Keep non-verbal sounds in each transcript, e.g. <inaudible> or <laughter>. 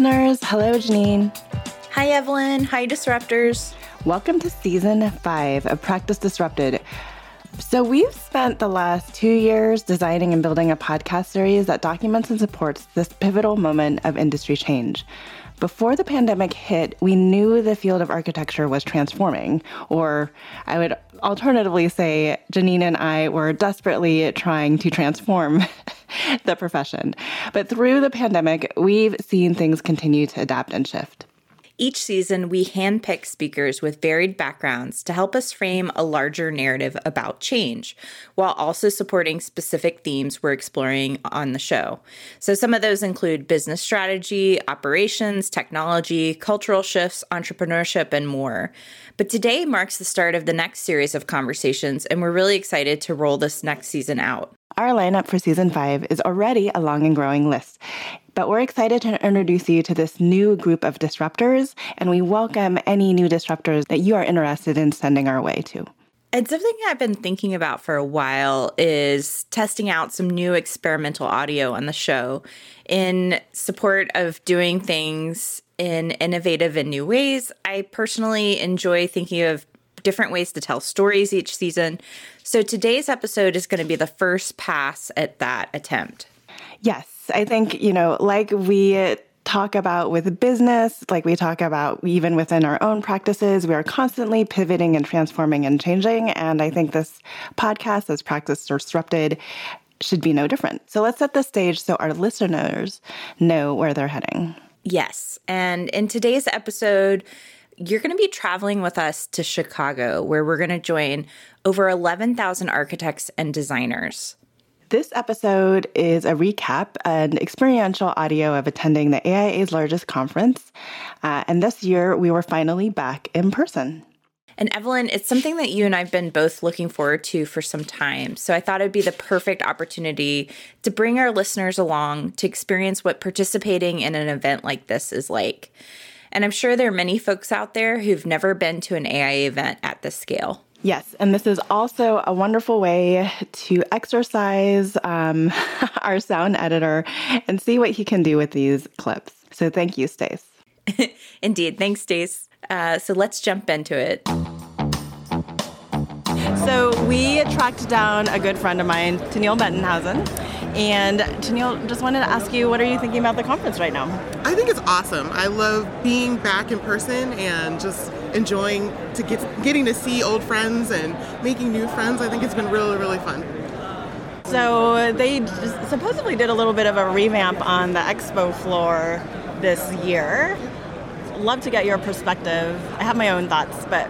listeners. Hello, Janine. Hi, Evelyn. Hi, Disruptors. Welcome to season five of Practice Disrupted. So, we've spent the last two years designing and building a podcast series that documents and supports this pivotal moment of industry change. Before the pandemic hit, we knew the field of architecture was transforming, or I would alternatively say, Janine and I were desperately trying to transform <laughs> the profession. But through the pandemic, we've seen things continue to adapt and shift. Each season, we handpick speakers with varied backgrounds to help us frame a larger narrative about change, while also supporting specific themes we're exploring on the show. So, some of those include business strategy, operations, technology, cultural shifts, entrepreneurship, and more. But today marks the start of the next series of conversations, and we're really excited to roll this next season out. Our lineup for season five is already a long and growing list, but we're excited to introduce you to this new group of disruptors, and we welcome any new disruptors that you are interested in sending our way to. And something I've been thinking about for a while is testing out some new experimental audio on the show in support of doing things in innovative and new ways. I personally enjoy thinking of different ways to tell stories each season. So today's episode is going to be the first pass at that attempt. Yes, I think, you know, like we talk about with business, like we talk about even within our own practices, we are constantly pivoting and transforming and changing. And I think this podcast, as Practice Disrupted, should be no different. So let's set the stage so our listeners know where they're heading. Yes. And in today's episode, you're going to be traveling with us to Chicago, where we're going to join over 11,000 architects and designers. This episode is a recap and experiential audio of attending the AIA's largest conference. Uh, and this year, we were finally back in person. And Evelyn, it's something that you and I've been both looking forward to for some time. So I thought it'd be the perfect opportunity to bring our listeners along to experience what participating in an event like this is like. And I'm sure there are many folks out there who've never been to an AIA event at this scale. Yes, and this is also a wonderful way to exercise um, <laughs> our sound editor and see what he can do with these clips. So thank you, Stace. <laughs> Indeed. Thanks, Stace. Uh, so let's jump into it. So we tracked down a good friend of mine, Tennille Bettenhausen. And Tennille, just wanted to ask you, what are you thinking about the conference right now? I think it's awesome. I love being back in person and just enjoying to get getting to see old friends and making new friends. I think it's been really, really fun. So they supposedly did a little bit of a revamp on the expo floor this year. Love to get your perspective. I have my own thoughts, but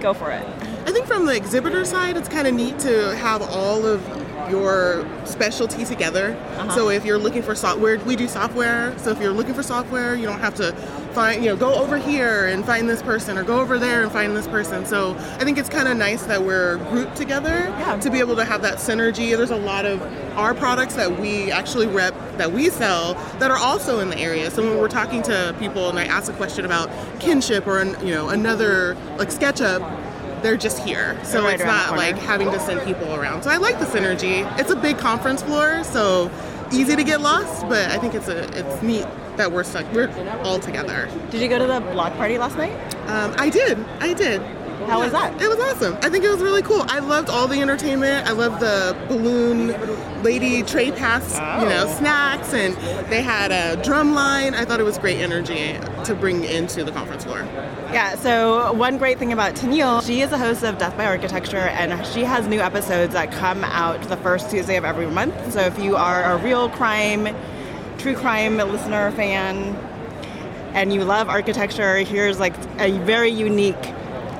go for it. I think from the exhibitor side, it's kind of neat to have all of your specialty together. Uh-huh. So if you're looking for software, we do software. So if you're looking for software, you don't have to find, you know, go over here and find this person or go over there and find this person. So I think it's kind of nice that we're grouped together yeah. to be able to have that synergy. There's a lot of our products that we actually rep that we sell that are also in the area. So when we're talking to people and I ask a question about kinship or you know another like SketchUp, they're just here. So right it's not like having to send people around. So I like the synergy. It's a big conference floor, so easy to get lost, but I think it's a it's neat that we're stuck. We're all together. Did you go to the block party last night? Um, I did. I did. How was that? It was awesome. I think it was really cool. I loved all the entertainment. I loved the balloon lady tray pass, oh. you know, oh. snacks, and they had a drum line. I thought it was great energy to bring into the conference floor. Yeah, so one great thing about Tennille, she is a host of Death by Architecture, and she has new episodes that come out the first Tuesday of every month. So if you are a real crime, true crime listener fan, and you love architecture, here's like a very unique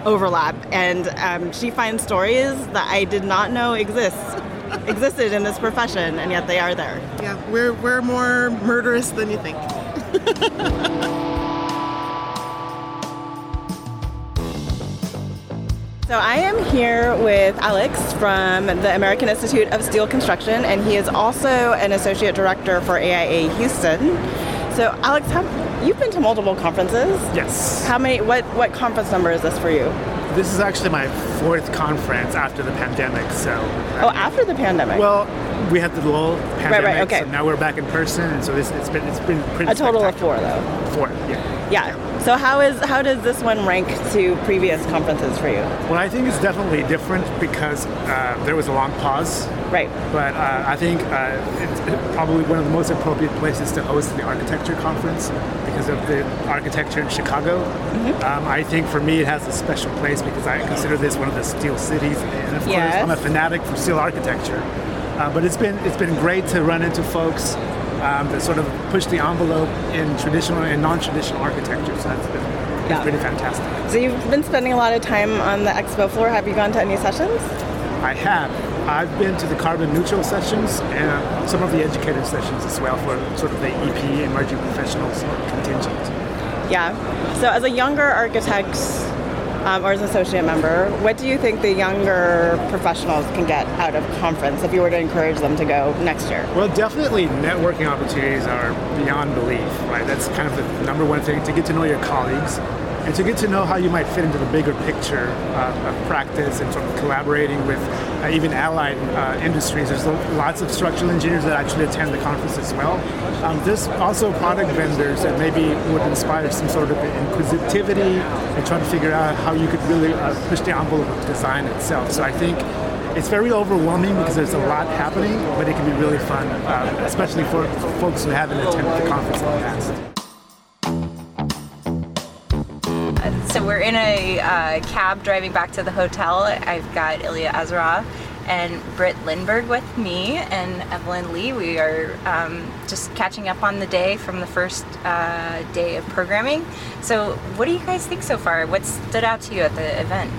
overlap, and um, she finds stories that I did not know exist existed in this profession, and yet they are there. Yeah, we're we're more murderous than you think. <laughs> So I am here with Alex from the American Institute of Steel Construction, and he is also an associate director for AIA Houston. So Alex, have, you've been to multiple conferences. Yes. How many? What what conference number is this for you? This is actually my fourth conference after the pandemic. So. Oh, after the pandemic. Well, we had the little pandemic, right, right, okay. so now we're back in person, and so this, it's been it's been pretty. a total of four, though. Four, yeah. Yeah. So how is how does this one rank to previous conferences for you? Well, I think it's definitely different because uh, there was a long pause, Right. but uh, I think uh, it's probably one of the most appropriate places to host the architecture conference because of the architecture in Chicago. Mm-hmm. Um, I think for me it has a special place because I consider this one of the steel cities, and of Yes. course I'm a fanatic for steel architecture. Uh, but it's been it's been great to run into folks um, that sort of push the envelope in traditional and non-traditional architecture. So that's been it's Yeah. pretty fantastic. So you've been spending a lot of time on the expo floor. Have you gone to any sessions? I have. I've been to the carbon neutral sessions and some of the educator sessions as well for sort of the EP emerging professionals contingent. Yeah. So as a younger architect um, or as an associate member, what do you think the younger professionals can get out of conference if you were to encourage them to go next year? Well, definitely networking opportunities are beyond belief, right? That's kind of the number one thing to get to know your colleagues and to get to know how you might fit into the bigger picture uh, of practice and sort of collaborating with uh, even allied uh, industries. There's lots of structural engineers that actually attend the conference as well. Um, there's also product vendors that maybe would inspire some sort of inquisitivity and trying to figure out how you could really uh, push the envelope of design itself. So I think it's very overwhelming because there's a lot happening, but it can be really fun, uh, especially for, for folks who haven't attended the conference in the past. We're in a uh, cab driving back to the hotel. I've got Ilya Azarov and Britt Lindberg with me and Evelyn Lee. We are um, just catching up on the day from the first uh, day of programming. So, what do you guys think so far? What stood out to you at the event?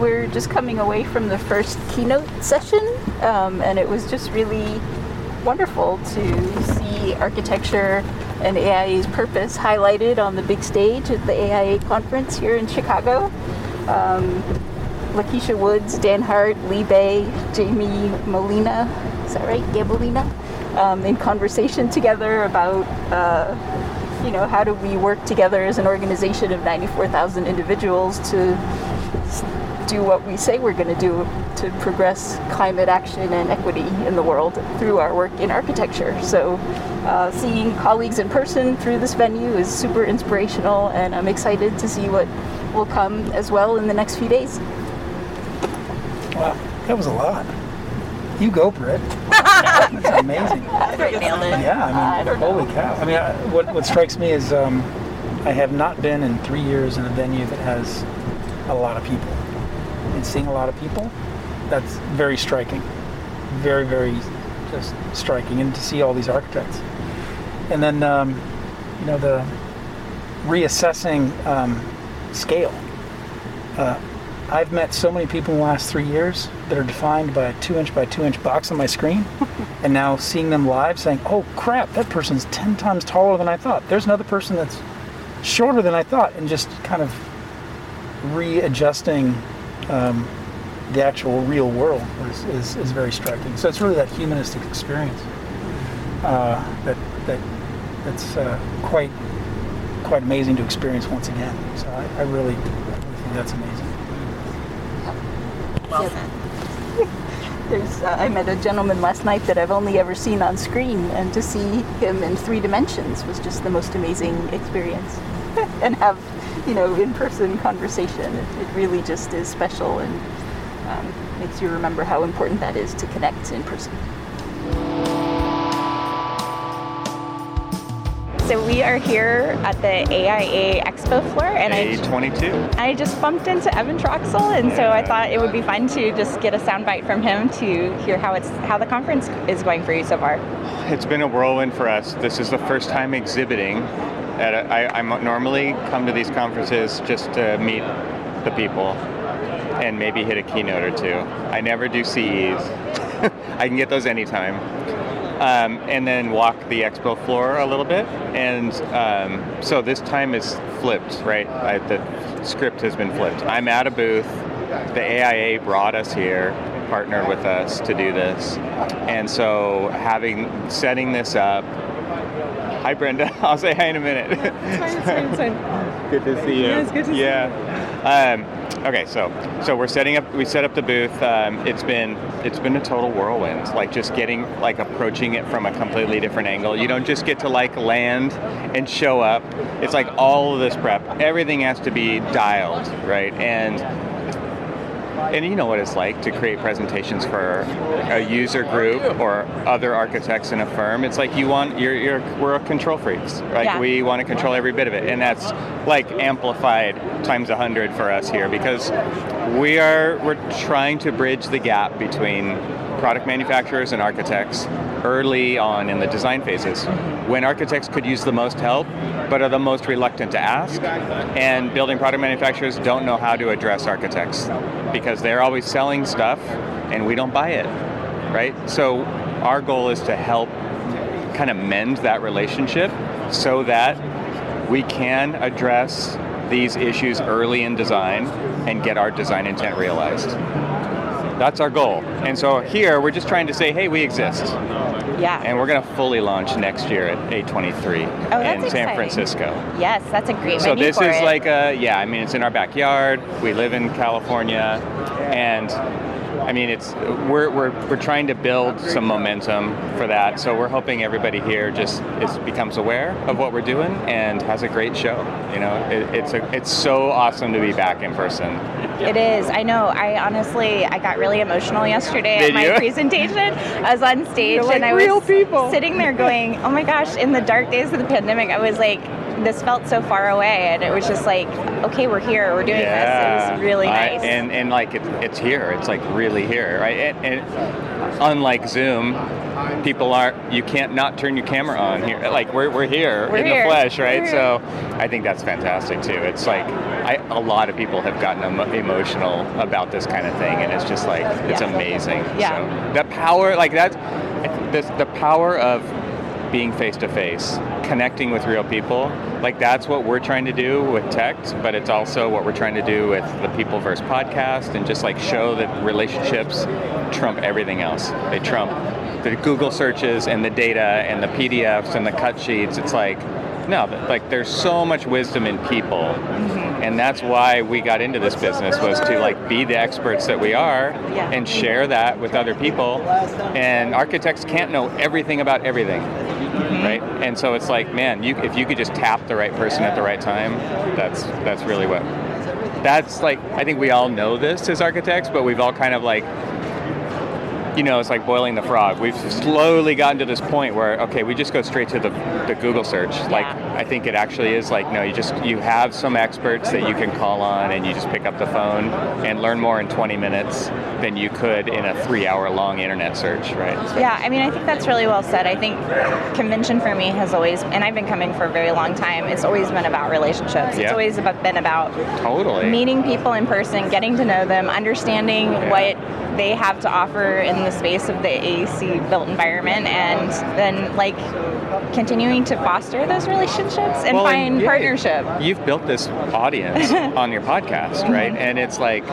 we're just coming away from the first keynote session, um, and it was just really wonderful to see architecture and AIA's purpose highlighted on the big stage at the AIA conference here in Chicago. Um, Lakeisha Woods, Dan Hart, Lee Bey, Jamie Molina, is that right? Gabolina? Um, in conversation together about uh, you know, how do we work together as an organization of 94,000 individuals to do what we say we're going to do to progress climate action and equity in the world through our work in architecture. So, uh, seeing colleagues in person through this venue is super inspirational, and I'm excited to see what will come as well in the next few days. Wow, that was a lot. You go, Britt. <laughs> That's amazing. Britt nailed it. Yeah, I mean, holy cow. I mean, I, what, what strikes me is um, I have not been in three years in a venue that has a lot of people. And seeing a lot of people, that's very striking. Very, very just striking. And to see all these architects. And then, um, you know, the reassessing um, scale. Uh, I've met so many people in the last three years that are defined by a two inch by two inch box on my screen. <laughs> and now seeing them live saying, oh crap, that person's 10 times taller than I thought. There's another person that's shorter than I thought. And just kind of readjusting um, the actual real world is, is, is very striking. So it's really that humanistic experience uh, that, that that's uh, quite quite amazing to experience once again. So I, I really, I really think that's amazing. Well said. There's, uh, I met a gentleman last night that I've only ever seen on screen, and to see him in three dimensions was just the most amazing experience. <laughs> and have, you know, in-person conversation. It, it really just is special and um, makes you remember how important that is to connect in person. So we are here at the AIA Expo floor, and I, A22. I just bumped into Evan Troxel, and so I thought it would be fun to just get a soundbite from him to hear how it's how the conference is going for you so far. It's been a whirlwind for us. This is the first time exhibiting. At a, I, I normally come to these conferences just to meet the people and maybe hit a keynote or two. I never do CEs. <laughs> I can get those anytime. um, and then walk the expo floor a little bit. And um, so this time is flipped, right? I, the script has been flipped. I'm at a booth. The AIA brought us here, partnered with us to do this, and so having setting this up. Hi, Brenda. <laughs> I'll say hi in a minute. <laughs> good to see you. Yeah, it's good to see yeah. Um, okay, so so we're setting up. We set up the booth. Um, it's been it's been a total whirlwind. Like just getting like approaching it from a completely different angle. You don't just get to like land and show up. It's like all of this prep. Everything has to be dialed right and and you know what it's like to create presentations for a user group or other architects in a firm. It's like you want you're, you're we're control freaks, Like Yeah. We want to control every bit of it, and that's like amplified times a hundred for us here because we are we're trying to bridge the gap between product manufacturers and architects early on in the design phases when architects could use the most help but are the most reluctant to ask. And building product manufacturers don't know how to address architects because they're always selling stuff and we don't buy it right? So our goal is to help kind of mend that relationship so that we can address these issues early in design and get our design intent realized that's our goal. And so here we're just trying to say, hey, we exist. Yeah. And we're going to fully launch next year at A23 Oh, in San exciting. Francisco. Yes, that's a great So this is it. like a yeah. I mean, it's in our backyard. We live in California, and I mean, it's we're we're we're trying to build some momentum for that. So we're hoping everybody here just is becomes aware of what we're doing and has a great show. You know, it, it's a it's so awesome to be back in person. It is. I know. I honestly, I got really emotional yesterday Did at my you? <laughs> presentation. I was on stage like and I was sitting there going, "Oh my gosh!" In the dark days of the pandemic, I was like, "This felt so far away," and it was just like, "Okay, we're here. We're doing this." It was really I- nice. and and like it, it's here. It's like really here, right? And, and unlike Zoom, people aren't. You can't not turn your camera on here. Like we're we're here We're in here. the flesh, right? So I think that's fantastic too. It's like I, a lot of people have gotten emo- emotional about this kind of thing, and it's just like it's Yeah. amazing. Yeah. So the power, like that's this the power of being face to face, connecting with real people. Like that's what we're trying to do with tech, but it's also what we're trying to do with the People Verse podcast and just like show that relationships trump everything else. They trump the Google searches and the data and the PDFs and the cut sheets. It's like no, like there's so much wisdom in people. Mm-hmm. And that's why we got into this business was to like be the experts that we are and share that with other people. And architects can't know everything about everything, right? And so it's like, man, you if you could just tap the right person at the right time, that's that's really what. That's like I think we all know this as architects, but we've all kind of like you know, it's like boiling the frog. We've slowly gotten to this point where, okay, we just go straight to the, the Google search. Like, I think it actually is like, no, you just, you have some experts that you can call on and you just pick up the phone and learn more in 20 minutes than you could in a three hour long internet search, right? So- Yeah, I mean, I think that's really well said. I think convention for me has always, and I've been coming for a very long time. It's always been about relationships. Yeah. It's always been about Totally. meeting people in person, getting to know them, understanding what they have to offer in the space of the AEC built environment, and then like continuing to foster those relationships and Well, find yeah, partnership. You've built this audience <laughs> on your podcast, right? Mm-hmm. And it's like,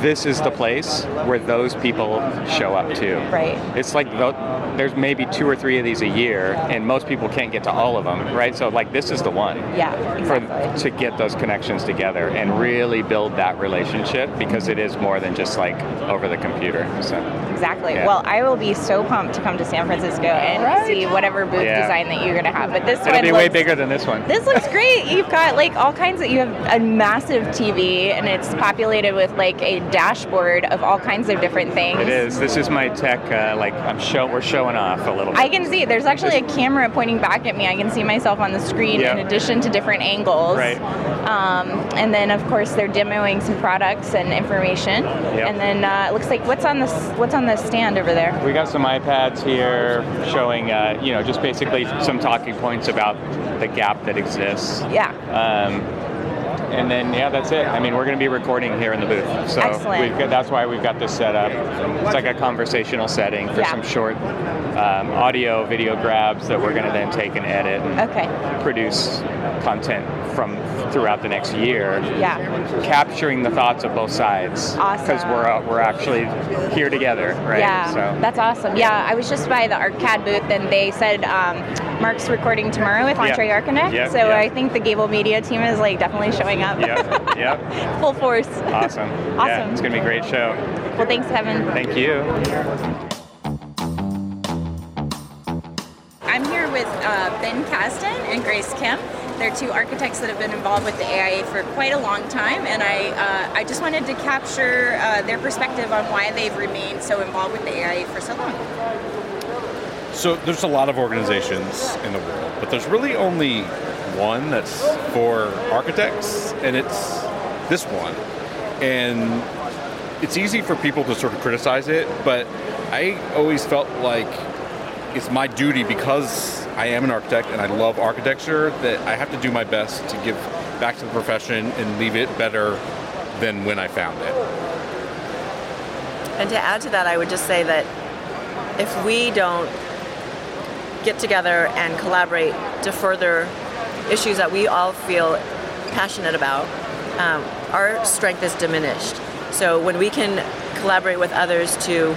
this is the place where those people show up too. Right. It's like tho- there's maybe two or three of these a year, and most people can't get to all of them, right? So like, this is the one. Yeah, For, to get those connections together and really build that relationship because it is more than just like over the computer. So Exactly. Yeah. Well, I will be so pumped to come to San Francisco and see whatever booth Yeah. design that you're gonna have. But this it'll one be way bigger than this one. This looks great. You've got like all kinds of. You have a massive TV, and it's populated with like a dashboard of all kinds of different things. It is. This is my tech. Uh, like I'm show. We're showing off a little. bit. I can see there's actually a camera pointing back at me. I can see myself on the screen Yeah. in addition to different angles. Right. Um, and then of course they're demoing some products and information. Yep. And then uh, it looks like what's on this what's on the stand over there. We got some iPads here showing, uh, you know, just basically some talking points about the gap that exists. Yeah. Um, and then yeah, that's it. I mean, we're going to be recording here in the booth, so got, that's why we've got this set up. It's like a conversational setting for Yeah. some short um, audio, video grabs that we're going to then take and edit and Okay. produce content from throughout the next year. Yeah. capturing the thoughts of both sides. Awesome. Because we're uh, we're actually here together, right? Yeah, So that's awesome. Yeah, I was just by the ArcCAD booth and they said um, Mark's recording tomorrow with Yeah. Entree Archinect. Yeah, so yeah. I think the Gabl Media team is like definitely showing up. Yep. Yep. <laughs> Full force. Awesome. Yeah, Awesome. it's gonna be a great show. Well, thanks, Kevin. Thank you. I'm here with uh, Ben Kasdan and Grace Kim. They're two architects that have been involved with the AIA for quite a long time, and I uh, I just wanted to capture uh, their perspective on why they've remained so involved with the AIA for so long. So there's a lot of organizations in the world, but there's really only one that's for architects, and it's this one. And it's easy for people to sort of criticize it, but I always felt like it's my duty because I am an architect and I love architecture that I have to do my best to give back to the profession and leave it better than when I found it. And to add to that, I would just say that if we don't get together and collaborate to further issues that we all feel passionate about, um, our strength is diminished. So when we can collaborate with others to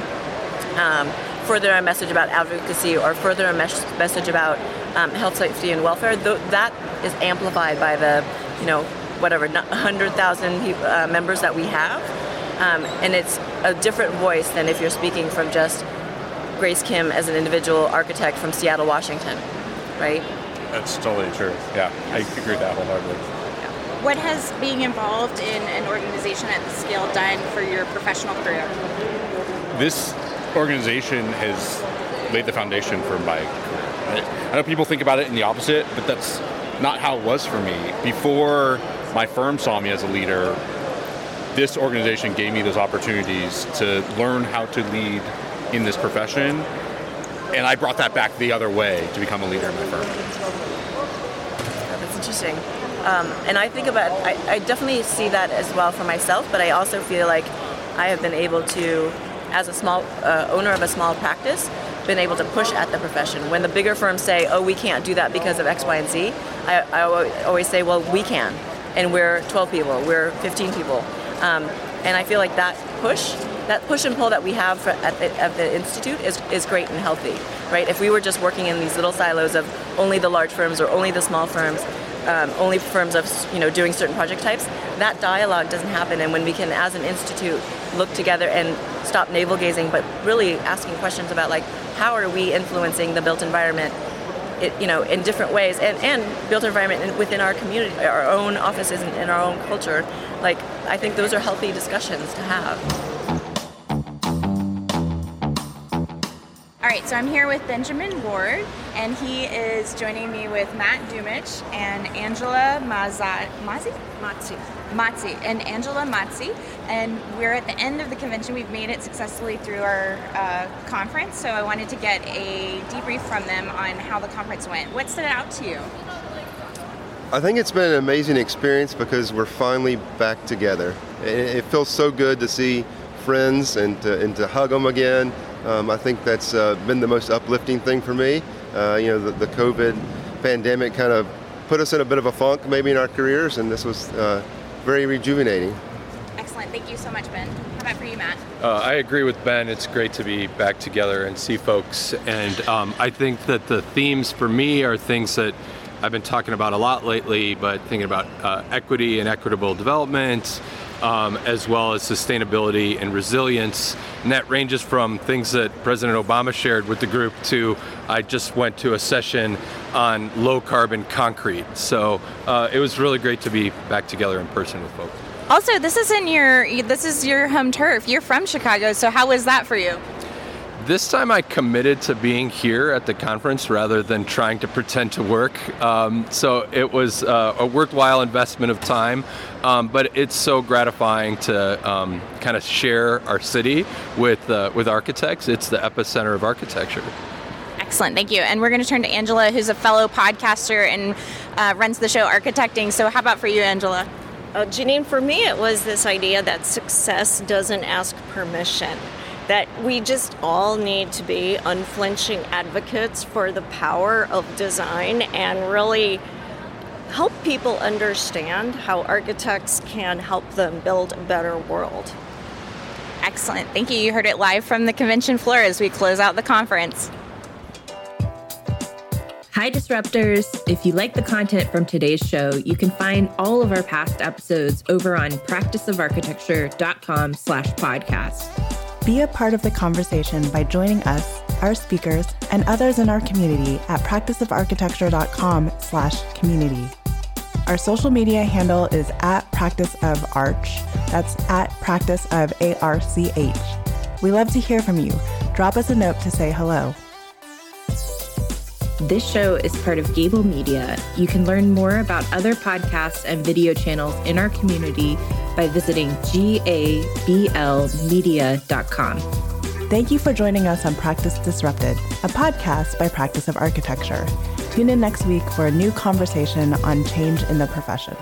um, further a message about advocacy or further a mes- message about um, health, safety, and welfare, th- that is amplified by the, you know, whatever, 100,000 pe- uh, members that we have. Um, and it's a different voice than if you're speaking from just Grace Kim as an individual architect from Seattle, Washington, right? That's totally true. Yeah, I agree with that wholeheartedly. What has being involved in an organization at this scale done for your professional career? this organization has laid the foundation for my career. I know people think about it in the opposite, but that's not how it was for me. Before my firm saw me as a leader, this organization gave me those opportunities to learn how to lead in this profession, and I brought that back the other way to become a leader in my firm. That's interesting. Um, and I think about, I, I definitely see that as well for myself, but I also feel like I have been able to, as a small uh, owner of a small practice, been able to push at the profession. When the bigger firms say, oh, we can't do that because of X, Y, and Z, I, I al- always say, well, we can. And we're 12 people, we're 15 people. Um, and I feel like that push, that push and pull that we have for, at, the, at the Institute is, is great and healthy, right? If we were just working in these little silos of only the large firms or only the small firms, um, only firms of you know doing certain project types, that dialogue doesn't happen. And when we can, as an institute, look together and stop navel gazing, but really asking questions about like how are we influencing the built environment, it, you know, in different ways, and and built environment within our community, our own offices, and in our own culture. Like I think those are healthy discussions to have. Right, so I'm here with Benjamin Ward, and he is joining me with Matt Dumich and Angela Mazza- Mazzi? Matzi. Matzi, and Angela Mazzi. And we're at the end of the convention. We've made it successfully through our uh, conference, so I wanted to get a debrief from them on how the conference went. What stood out to you? I think it's been an amazing experience because we're finally back together. It, it feels so good to see friends and to, and to hug them again. Um, I think that's uh, been the most uplifting thing for me. Uh, you know, the, the COVID pandemic kind of put us in a bit of a funk maybe in our careers, and this was uh, very rejuvenating. Excellent. Thank you so much, Ben. How about for you, Matt? Uh, I agree with Ben. It's great to be back together and see folks. And um, I think that the themes for me are things that I've been talking about a lot lately, but thinking about uh, equity and equitable development, um, as well as sustainability and resilience. And that ranges from things that President Obama shared with the group to I just went to a session on low carbon concrete. So uh, it was really great to be back together in person with folks. Also, this isn't your this is your home turf. You're from Chicago, so how was that for you? This time I committed to being here at the conference rather than trying to pretend to work. Um, so it was uh, a worthwhile investment of time, um, but it's so gratifying to um, kind of share our city with, uh, with architects. It's the epicenter of architecture. Excellent, thank you. And we're going to turn to Angela, who's a fellow podcaster and uh, runs the show Architecting. So, how about for you, Angela? Uh, Janine, for me, it was this idea that success doesn't ask permission. That we just all need to be unflinching advocates for the power of design and really help people understand how architects can help them build a better world. Excellent. Thank you. You heard it live from the convention floor as we close out the conference. Hi, Disruptors. If you like the content from today's show, you can find all of our past episodes over on practiceofarchitecture.com slash podcast. Be a part of the conversation by joining us, our speakers, and others in our community at practiceofarchitecture.com slash community. Our social media handle is at practice of arch. That's at practice of A R C H. We love to hear from you. Drop us a note to say hello. This show is part of Gabl Media. You can learn more about other podcasts and video channels in our community by visiting gablmedia.com. Thank you for joining us on Practice Disrupted, a podcast by Practice of Architecture. Tune in next week for a new conversation on change in the profession.